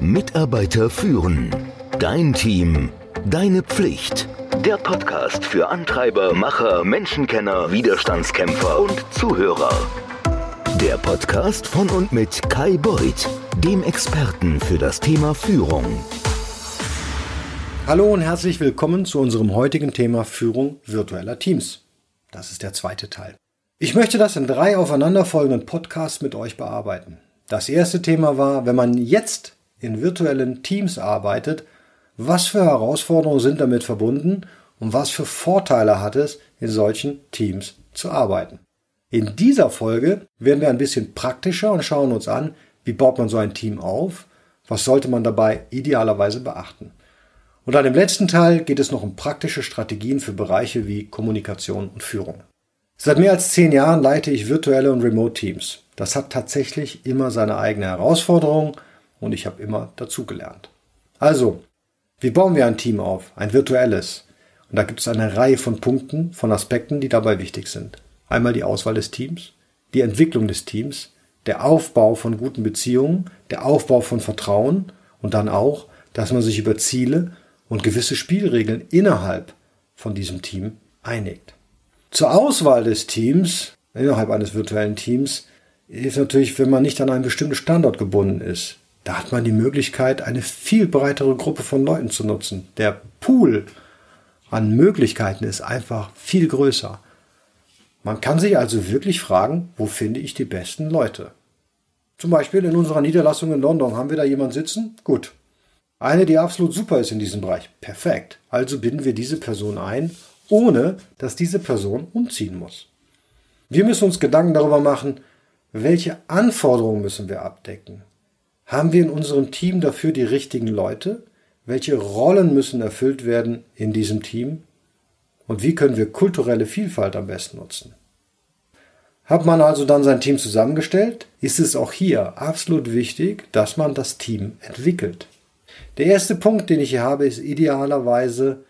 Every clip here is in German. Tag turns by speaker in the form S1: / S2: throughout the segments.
S1: Mitarbeiter führen. Dein Team. Deine Pflicht. Der Podcast für Antreiber, Macher, Menschenkenner, Widerstandskämpfer und Zuhörer. Der Podcast von und mit Kai Beuth, dem Experten für das Thema Führung.
S2: Hallo und herzlich willkommen zu unserem heutigen Thema Führung virtueller Teams. Das ist der zweite Teil. Ich möchte das in drei aufeinanderfolgenden Podcasts mit euch bearbeiten. Das erste Thema war, wenn man jetzt in virtuellen Teams arbeitet, was für Herausforderungen sind damit verbunden und was für Vorteile hat es, in solchen Teams zu arbeiten. In dieser Folge werden wir ein bisschen praktischer und schauen uns an, wie baut man so ein Team auf, was sollte man dabei idealerweise beachten. Und dann im letzten Teil geht es noch um praktische Strategien für Bereiche wie Kommunikation und Führung. Seit mehr als zehn Jahren leite ich virtuelle und Remote-Teams. Das hat tatsächlich immer seine eigene Herausforderung und ich habe immer dazugelernt. Also, wie bauen wir ein Team auf? Ein virtuelles. Und da gibt es eine Reihe von Punkten, von Aspekten, die dabei wichtig sind. Einmal die Auswahl des Teams, die Entwicklung des Teams, der Aufbau von guten Beziehungen, der Aufbau von Vertrauen und dann auch, dass man sich über Ziele und gewisse Spielregeln innerhalb von diesem Team einigt. Zur Auswahl des Teams, innerhalb eines virtuellen Teams, ist natürlich, wenn man nicht an einen bestimmten Standort gebunden ist. Da hat man die Möglichkeit, eine viel breitere Gruppe von Leuten zu nutzen. Der Pool an Möglichkeiten ist einfach viel größer. Man kann sich also wirklich fragen, wo finde ich die besten Leute? Zum Beispiel in unserer Niederlassung in London haben wir da jemanden sitzen? Gut. Eine, die absolut super ist in diesem Bereich. Perfekt. Also binden wir diese Person ein, ohne dass diese Person umziehen muss. Wir müssen uns Gedanken darüber machen, welche Anforderungen müssen wir abdecken? Haben wir in unserem Team dafür die richtigen Leute? Welche Rollen müssen erfüllt werden in diesem Team? Und wie können wir kulturelle Vielfalt am besten nutzen? Hat man also dann sein Team zusammengestellt, ist es auch hier absolut wichtig, dass man das Team entwickelt. Der erste Punkt, den ich hier habe, ist idealerweise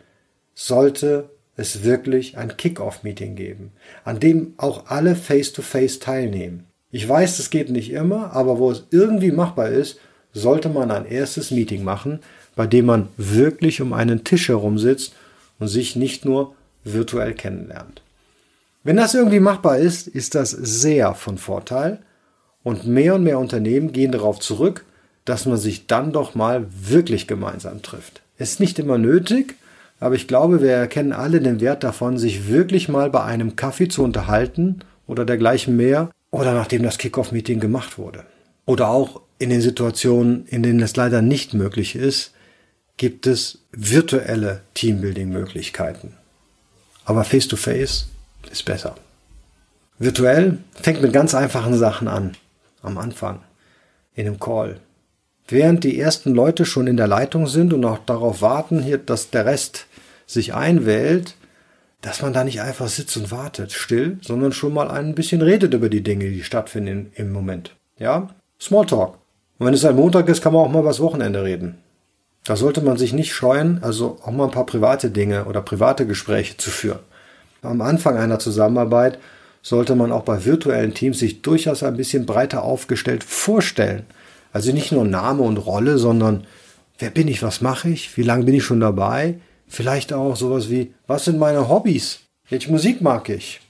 S2: sollte es wirklich ein Kick-off-Meeting geben, an dem auch alle face-to-face -face teilnehmen. Ich weiß, das geht nicht immer, aber wo es irgendwie machbar ist, sollte man ein erstes Meeting machen, bei dem man wirklich um einen Tisch herum sitzt und sich nicht nur virtuell kennenlernt. Wenn das irgendwie machbar ist, ist das sehr von Vorteil und mehr und mehr Unternehmen gehen darauf zurück, dass man sich dann doch mal wirklich gemeinsam trifft. Ist nicht immer nötig, aber ich glaube, wir erkennen alle den Wert davon, sich wirklich mal bei einem Kaffee zu unterhalten oder dergleichen mehr oder nachdem das Kickoff-Meeting gemacht wurde. Oder auch in den Situationen, in denen es leider nicht möglich ist, gibt es virtuelle Teambuilding-Möglichkeiten. Aber face-to-face -face ist besser. Virtuell fängt mit ganz einfachen Sachen an. Am Anfang. In einem Call. Während die ersten Leute schon in der Leitung sind und auch darauf warten, hier, dass der Rest sich einwählt, dass man da nicht einfach sitzt und wartet, still, sondern schon mal ein bisschen redet über die Dinge, die stattfinden im Moment. Ja? Smalltalk. Und wenn es ein Montag ist, kann man auch mal über das Wochenende reden. Da sollte man sich nicht scheuen, also auch mal ein paar private Dinge oder private Gespräche zu führen. Am Anfang einer Zusammenarbeit sollte man auch bei virtuellen Teams sich durchaus ein bisschen breiter aufgestellt vorstellen. Also nicht nur Name und Rolle, sondern wer bin ich, was mache ich, wie lange bin ich schon dabei, Vielleicht auch sowas wie, was sind meine Hobbys? Welche Musik mag ich?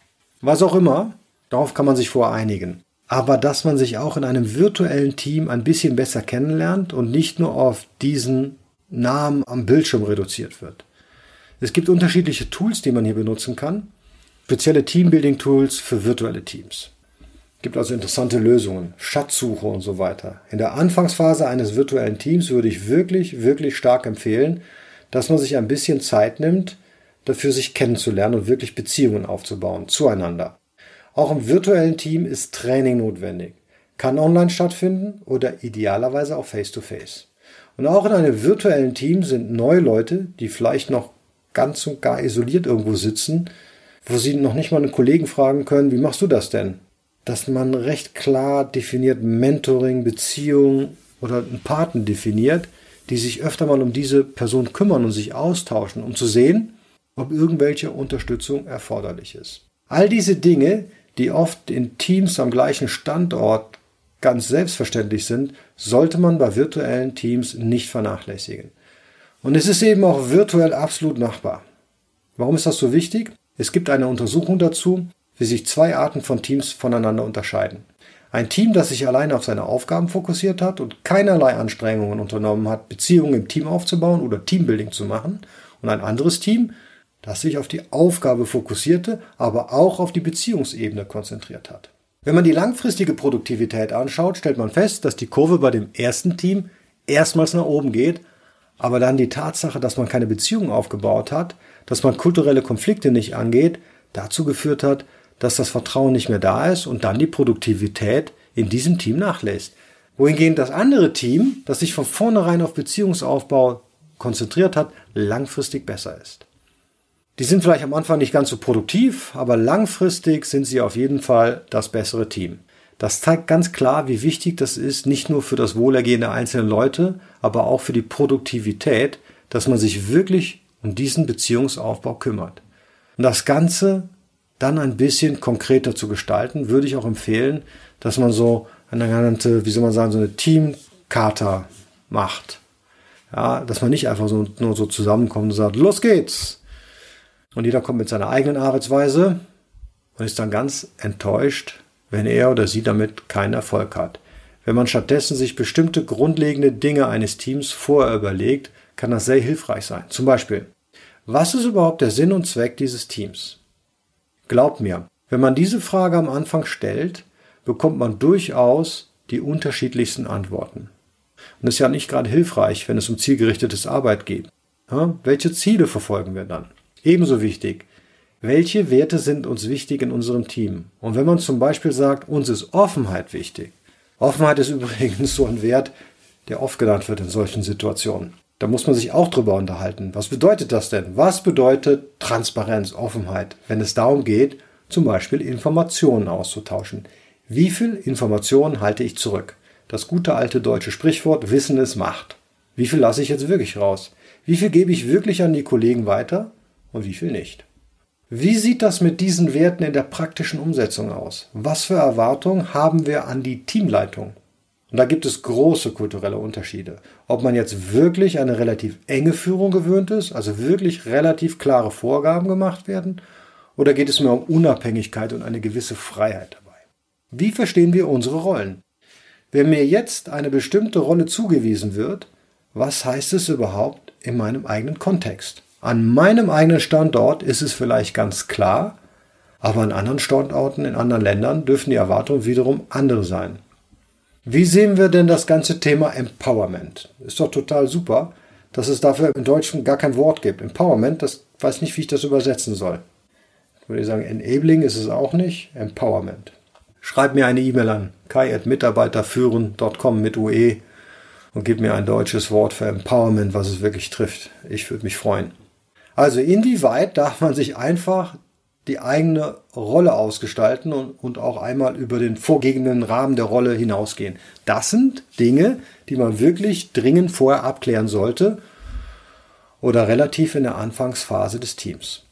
S2: Was auch immer. Darauf kann man sich voreinigen. Aber dass man sich auch in einem virtuellen Team ein bisschen besser kennenlernt und nicht nur auf diesen Namen am Bildschirm reduziert wird. Es gibt unterschiedliche Tools, die man hier benutzen kann. Spezielle Teambuilding-Tools für virtuelle Teams. Es gibt also interessante Lösungen, Schatzsuche und so weiter. In der Anfangsphase eines virtuellen Teams würde ich wirklich, wirklich stark empfehlen, dass man sich ein bisschen Zeit nimmt, dafür sich kennenzulernen und wirklich Beziehungen aufzubauen zueinander. Auch im virtuellen Team ist Training notwendig. Kann online stattfinden oder idealerweise auch face-to-face. -face. Und auch in einem virtuellen Team sind neue Leute, die vielleicht noch ganz und gar isoliert irgendwo sitzen, wo sie noch nicht mal einen Kollegen fragen können, wie machst du das denn? Dass man recht klar definiert Mentoring, Beziehung oder einen Paten definiert, die sich öfter mal um diese Person kümmern und sich austauschen, um zu sehen, ob irgendwelche Unterstützung erforderlich ist. All diese Dinge, die oft in Teams am gleichen Standort ganz selbstverständlich sind, sollte man bei virtuellen Teams nicht vernachlässigen. Und es ist eben auch virtuell absolut machbar. Warum ist das so wichtig? Es gibt eine Untersuchung dazu, wie sich zwei Arten von Teams voneinander unterscheiden. Ein Team, das sich allein auf seine Aufgaben fokussiert hat und keinerlei Anstrengungen unternommen hat, Beziehungen im Team aufzubauen oder Teambuilding zu machen. Und ein anderes Team, das sich auf die Aufgabe fokussierte, aber auch auf die Beziehungsebene konzentriert hat. Wenn man die langfristige Produktivität anschaut, stellt man fest, dass die Kurve bei dem ersten Team erstmals nach oben geht, aber dann die Tatsache, dass man keine Beziehung aufgebaut hat, dass man kulturelle Konflikte nicht angeht, dazu geführt hat, dass das Vertrauen nicht mehr da ist und dann die Produktivität in diesem Team nachlässt. Wohingegen das andere Team, das sich von vornherein auf Beziehungsaufbau konzentriert hat, langfristig besser ist. Die sind vielleicht am Anfang nicht ganz so produktiv, aber langfristig sind sie auf jeden Fall das bessere Team. Das zeigt ganz klar, wie wichtig das ist, nicht nur für das Wohlergehen der einzelnen Leute, aber auch für die Produktivität, dass man sich wirklich um diesen Beziehungsaufbau kümmert. Und das Ganze dann ein bisschen konkreter zu gestalten, würde ich auch empfehlen, dass man so eine genannte, wie soll man sagen, so eine Teamkarte macht. Ja, dass man nicht einfach so, nur so zusammenkommt und sagt, los geht's. Und jeder kommt mit seiner eigenen Arbeitsweise und ist dann ganz enttäuscht, wenn er oder sie damit keinen Erfolg hat. Wenn man stattdessen sich bestimmte grundlegende Dinge eines Teams vorher überlegt, kann das sehr hilfreich sein. Zum Beispiel, was ist überhaupt der Sinn und Zweck dieses Teams? Glaubt mir, wenn man diese Frage am Anfang stellt, bekommt man durchaus die unterschiedlichsten Antworten. Und das ist ja nicht gerade hilfreich, wenn es um zielgerichtetes Arbeit geht. Ja, welche Ziele verfolgen wir dann? Ebenso wichtig, welche Werte sind uns wichtig in unserem Team? Und wenn man zum Beispiel sagt, uns ist Offenheit wichtig. Offenheit ist übrigens so ein Wert, der oft genannt wird in solchen Situationen. Da muss man sich auch drüber unterhalten. Was bedeutet das denn? Was bedeutet Transparenz, Offenheit, wenn es darum geht, zum Beispiel Informationen auszutauschen? Wie viel Informationen halte ich zurück? Das gute alte deutsche Sprichwort Wissen ist Macht. Wie viel lasse ich jetzt wirklich raus? Wie viel gebe ich wirklich an die Kollegen weiter und wie viel nicht? Wie sieht das mit diesen Werten in der praktischen Umsetzung aus? Was für Erwartungen haben wir an die Teamleitung? Und da gibt es große kulturelle Unterschiede. Ob man jetzt wirklich eine relativ enge Führung gewöhnt ist, also wirklich relativ klare Vorgaben gemacht werden, oder geht es mehr um Unabhängigkeit und eine gewisse Freiheit dabei? Wie verstehen wir unsere Rollen? Wenn mir jetzt eine bestimmte Rolle zugewiesen wird, was heißt es überhaupt in meinem eigenen Kontext? An meinem eigenen Standort ist es vielleicht ganz klar, aber an anderen Standorten in anderen Ländern dürfen die Erwartungen wiederum andere sein. Wie sehen wir denn das ganze Thema Empowerment? Ist doch total super, dass es dafür im Deutschen gar kein Wort gibt. Empowerment, das weiß nicht, wie ich das übersetzen soll. Ich würde sagen, Enabling ist es auch nicht, Empowerment. Schreib mir eine E-Mail an kai.mitarbeiterführen.com mit UE und gib mir ein deutsches Wort für Empowerment, was es wirklich trifft. Ich würde mich freuen. Also inwieweit darf man sich einfach die eigene Rolle ausgestalten und, und auch einmal über den vorgegebenen Rahmen der Rolle hinausgehen. Das sind Dinge, die man wirklich dringend vorher abklären sollte oder relativ in der Anfangsphase des Teams.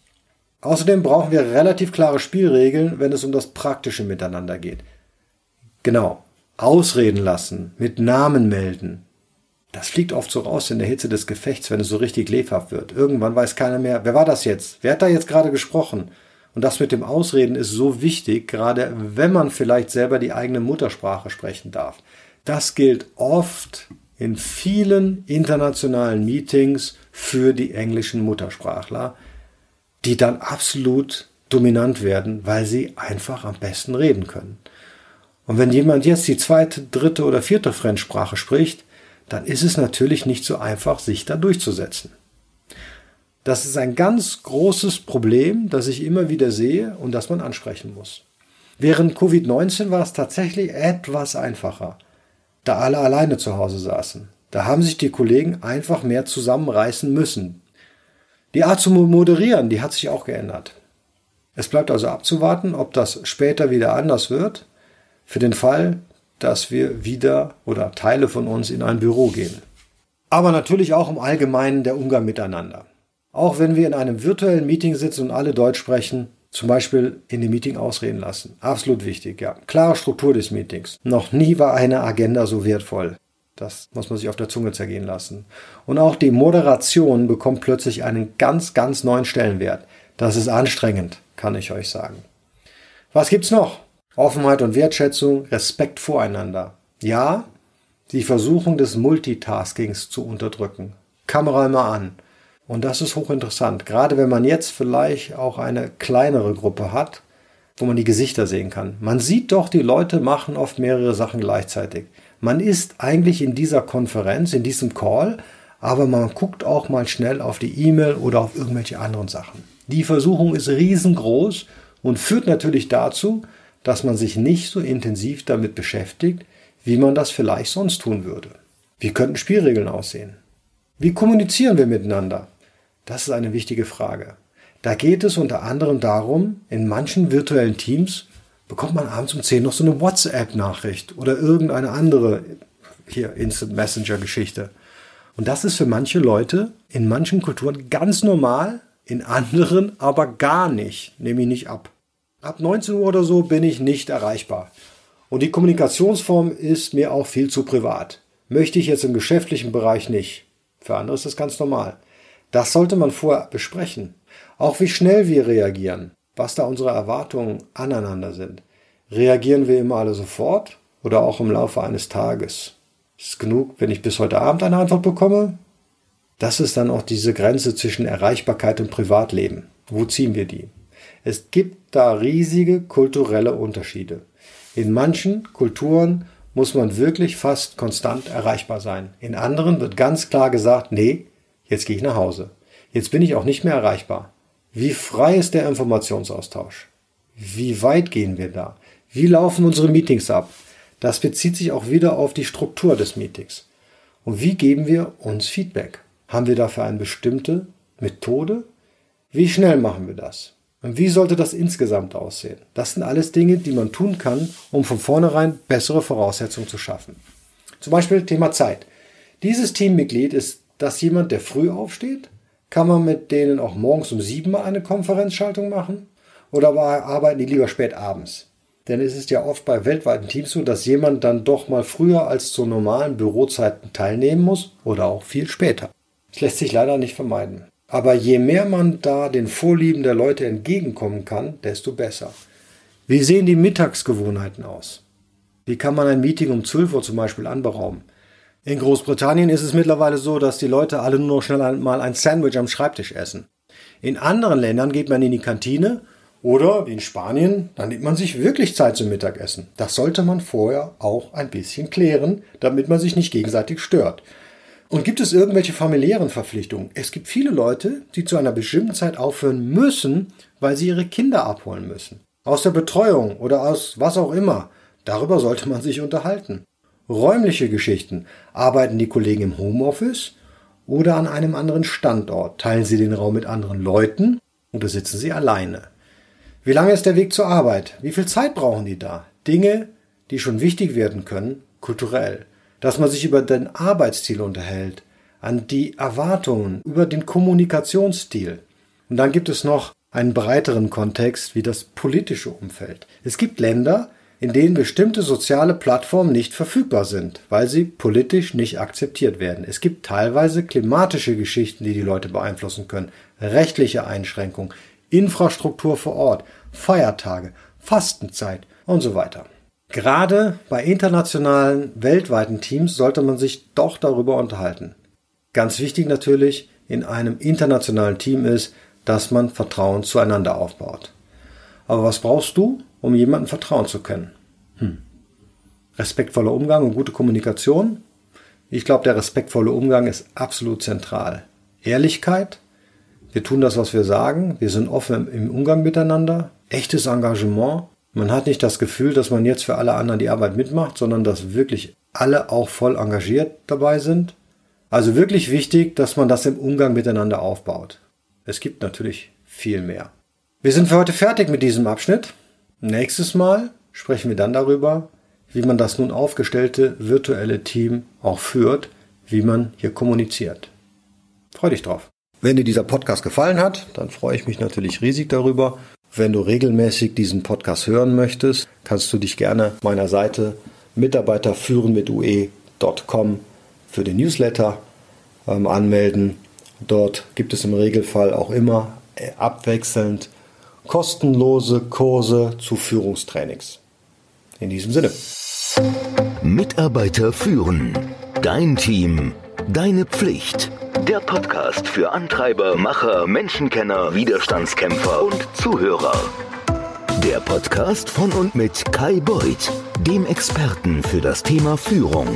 S2: Außerdem brauchen wir relativ klare Spielregeln, wenn es um das praktische Miteinander geht. Genau, ausreden lassen, mit Namen melden. Das fliegt oft so raus in der Hitze des Gefechts, wenn es so richtig lebhaft wird. Irgendwann weiß keiner mehr, wer war das jetzt? Wer hat da jetzt gerade gesprochen? Und das mit dem Ausreden ist so wichtig, gerade wenn man vielleicht selber die eigene Muttersprache sprechen darf. Das gilt oft in vielen internationalen Meetings für die englischen Muttersprachler, die dann absolut dominant werden, weil sie einfach am besten reden können. Und wenn jemand jetzt die zweite, dritte oder vierte Fremdsprache spricht, dann ist es natürlich nicht so einfach, sich da durchzusetzen. Das ist ein ganz großes Problem, das ich immer wieder sehe und das man ansprechen muss. Während Covid-19 war es tatsächlich etwas einfacher, da alle alleine zu Hause saßen. Da haben sich die Kollegen einfach mehr zusammenreißen müssen. Die Art zu moderieren, die hat sich auch geändert. Es bleibt also abzuwarten, ob das später wieder anders wird, für den Fall, dass wir wieder oder Teile von uns in ein Büro gehen. Aber natürlich auch im Allgemeinen der Umgang miteinander. Auch wenn wir in einem virtuellen Meeting sitzen und alle Deutsch sprechen, Zum Beispiel in dem Meeting ausreden lassen. Absolut wichtig, ja. Klare Struktur des Meetings. Noch nie war eine Agenda so wertvoll. Das muss man sich auf der Zunge zergehen lassen. Und auch die Moderation bekommt plötzlich einen ganz, ganz neuen Stellenwert. Das ist anstrengend, kann ich euch sagen. Was gibt's noch? Offenheit und Wertschätzung, Respekt voreinander. Ja, die Versuchung des Multitaskings zu unterdrücken. Kamera immer an. Und das ist hochinteressant, gerade wenn man jetzt vielleicht auch eine kleinere Gruppe hat, wo man die Gesichter sehen kann. Man sieht doch, die Leute machen oft mehrere Sachen gleichzeitig. Man ist eigentlich in dieser Konferenz, in diesem Call, aber man guckt auch mal schnell auf die E-Mail oder auf irgendwelche anderen Sachen. Die Versuchung ist riesengroß und führt natürlich dazu, dass man sich nicht so intensiv damit beschäftigt, wie man das vielleicht sonst tun würde. Wie könnten Spielregeln aussehen? Wie kommunizieren wir miteinander? Das ist eine wichtige Frage. Da geht es unter anderem darum, in manchen virtuellen Teams bekommt man abends um 10 noch so eine WhatsApp-Nachricht oder irgendeine andere hier Instant Messenger-Geschichte. Und das ist für manche Leute in manchen Kulturen ganz normal, in anderen aber gar nicht, nehme ich nicht ab. Ab 19 Uhr oder so bin ich nicht erreichbar. Und die Kommunikationsform ist mir auch viel zu privat. Möchte ich jetzt im geschäftlichen Bereich nicht. Für andere ist das ganz normal. Das sollte man vorher besprechen. Auch wie schnell wir reagieren, was da unsere Erwartungen aneinander sind. Reagieren wir immer alle sofort oder auch im Laufe eines Tages? Ist es genug, wenn ich bis heute Abend eine Antwort bekomme? Das ist dann auch diese Grenze zwischen Erreichbarkeit und Privatleben. Wo ziehen wir die? Es gibt da riesige kulturelle Unterschiede. In manchen Kulturen muss man wirklich fast konstant erreichbar sein. In anderen wird ganz klar gesagt, nee, jetzt gehe ich nach Hause. Jetzt bin ich auch nicht mehr erreichbar. Wie frei ist der Informationsaustausch? Wie weit gehen wir da? Wie laufen unsere Meetings ab? Das bezieht sich auch wieder auf die Struktur des Meetings. Und wie geben wir uns Feedback? Haben wir dafür eine bestimmte Methode? Wie schnell machen wir das? Und wie sollte das insgesamt aussehen? Das sind alles Dinge, die man tun kann, um von vornherein bessere Voraussetzungen zu schaffen. Zum Beispiel Thema Zeit. Dieses Teammitglied ist das jemand, der früh aufsteht? Kann man mit denen auch morgens um sieben mal eine Konferenzschaltung machen? Oder arbeiten die lieber spät abends? Denn es ist ja oft bei weltweiten Teams so, dass jemand dann doch mal früher als zu normalen Bürozeiten teilnehmen muss oder auch viel später. Das lässt sich leider nicht vermeiden. Aber je mehr man da den Vorlieben der Leute entgegenkommen kann, desto besser. Wie sehen die Mittagsgewohnheiten aus? Wie kann man ein Meeting um 12 Uhr zum Beispiel anberaumen? In Großbritannien ist es mittlerweile so, dass die Leute alle nur noch schnell mal ein Sandwich am Schreibtisch essen. In anderen Ländern geht man in die Kantine oder wie in Spanien, dann nimmt man sich wirklich Zeit zum Mittagessen. Das sollte man vorher auch ein bisschen klären, damit man sich nicht gegenseitig stört. Und gibt es irgendwelche familiären Verpflichtungen? Es gibt viele Leute, die zu einer bestimmten Zeit aufhören müssen, weil sie ihre Kinder abholen müssen. Aus der Betreuung oder aus was auch immer. Darüber sollte man sich unterhalten. Räumliche Geschichten. Arbeiten die Kollegen im Homeoffice oder an einem anderen Standort? Teilen sie den Raum mit anderen Leuten oder sitzen sie alleine? Wie lange ist der Weg zur Arbeit? Wie viel Zeit brauchen die da? Dinge, die schon wichtig werden können, kulturell dass man sich über den Arbeitsstil unterhält, an die Erwartungen, über den Kommunikationsstil. Und dann gibt es noch einen breiteren Kontext wie das politische Umfeld. Es gibt Länder, in denen bestimmte soziale Plattformen nicht verfügbar sind, weil sie politisch nicht akzeptiert werden. Es gibt teilweise klimatische Geschichten, die die Leute beeinflussen können, rechtliche Einschränkungen, Infrastruktur vor Ort, Feiertage, Fastenzeit und so weiter. Gerade bei internationalen, weltweiten Teams sollte man sich doch darüber unterhalten. Ganz wichtig natürlich in einem internationalen Team ist, dass man Vertrauen zueinander aufbaut. Aber was brauchst du, um jemandem vertrauen zu können? Hm. Respektvoller Umgang und gute Kommunikation? Ich glaube, der respektvolle Umgang ist absolut zentral. Ehrlichkeit, wir tun das, was wir sagen, wir sind offen im Umgang miteinander, echtes Engagement man hat nicht das Gefühl, dass man jetzt für alle anderen die Arbeit mitmacht, sondern dass wirklich alle auch voll engagiert dabei sind. Also wirklich wichtig, dass man das im Umgang miteinander aufbaut. Es gibt natürlich viel mehr. Wir sind für heute fertig mit diesem Abschnitt. Nächstes Mal sprechen wir dann darüber, wie man das nun aufgestellte virtuelle Team auch führt, wie man hier kommuniziert. Freu dich drauf. Wenn dir dieser Podcast gefallen hat, dann freue ich mich natürlich riesig darüber Wenn du regelmäßig diesen Podcast hören möchtest, kannst du dich gerne meiner Seite mitarbeiterführen mit ue.com für den Newsletter ähm, anmelden. Dort gibt es im Regelfall auch immer äh, abwechselnd kostenlose Kurse zu Führungstrainings. In diesem Sinne.
S1: Mitarbeiter führen. Dein Team. Deine Pflicht. Der Podcast für Antreiber, Macher, Menschenkenner, Widerstandskämpfer und Zuhörer. Der Podcast von und mit Kai Beuth, dem Experten für das Thema Führung.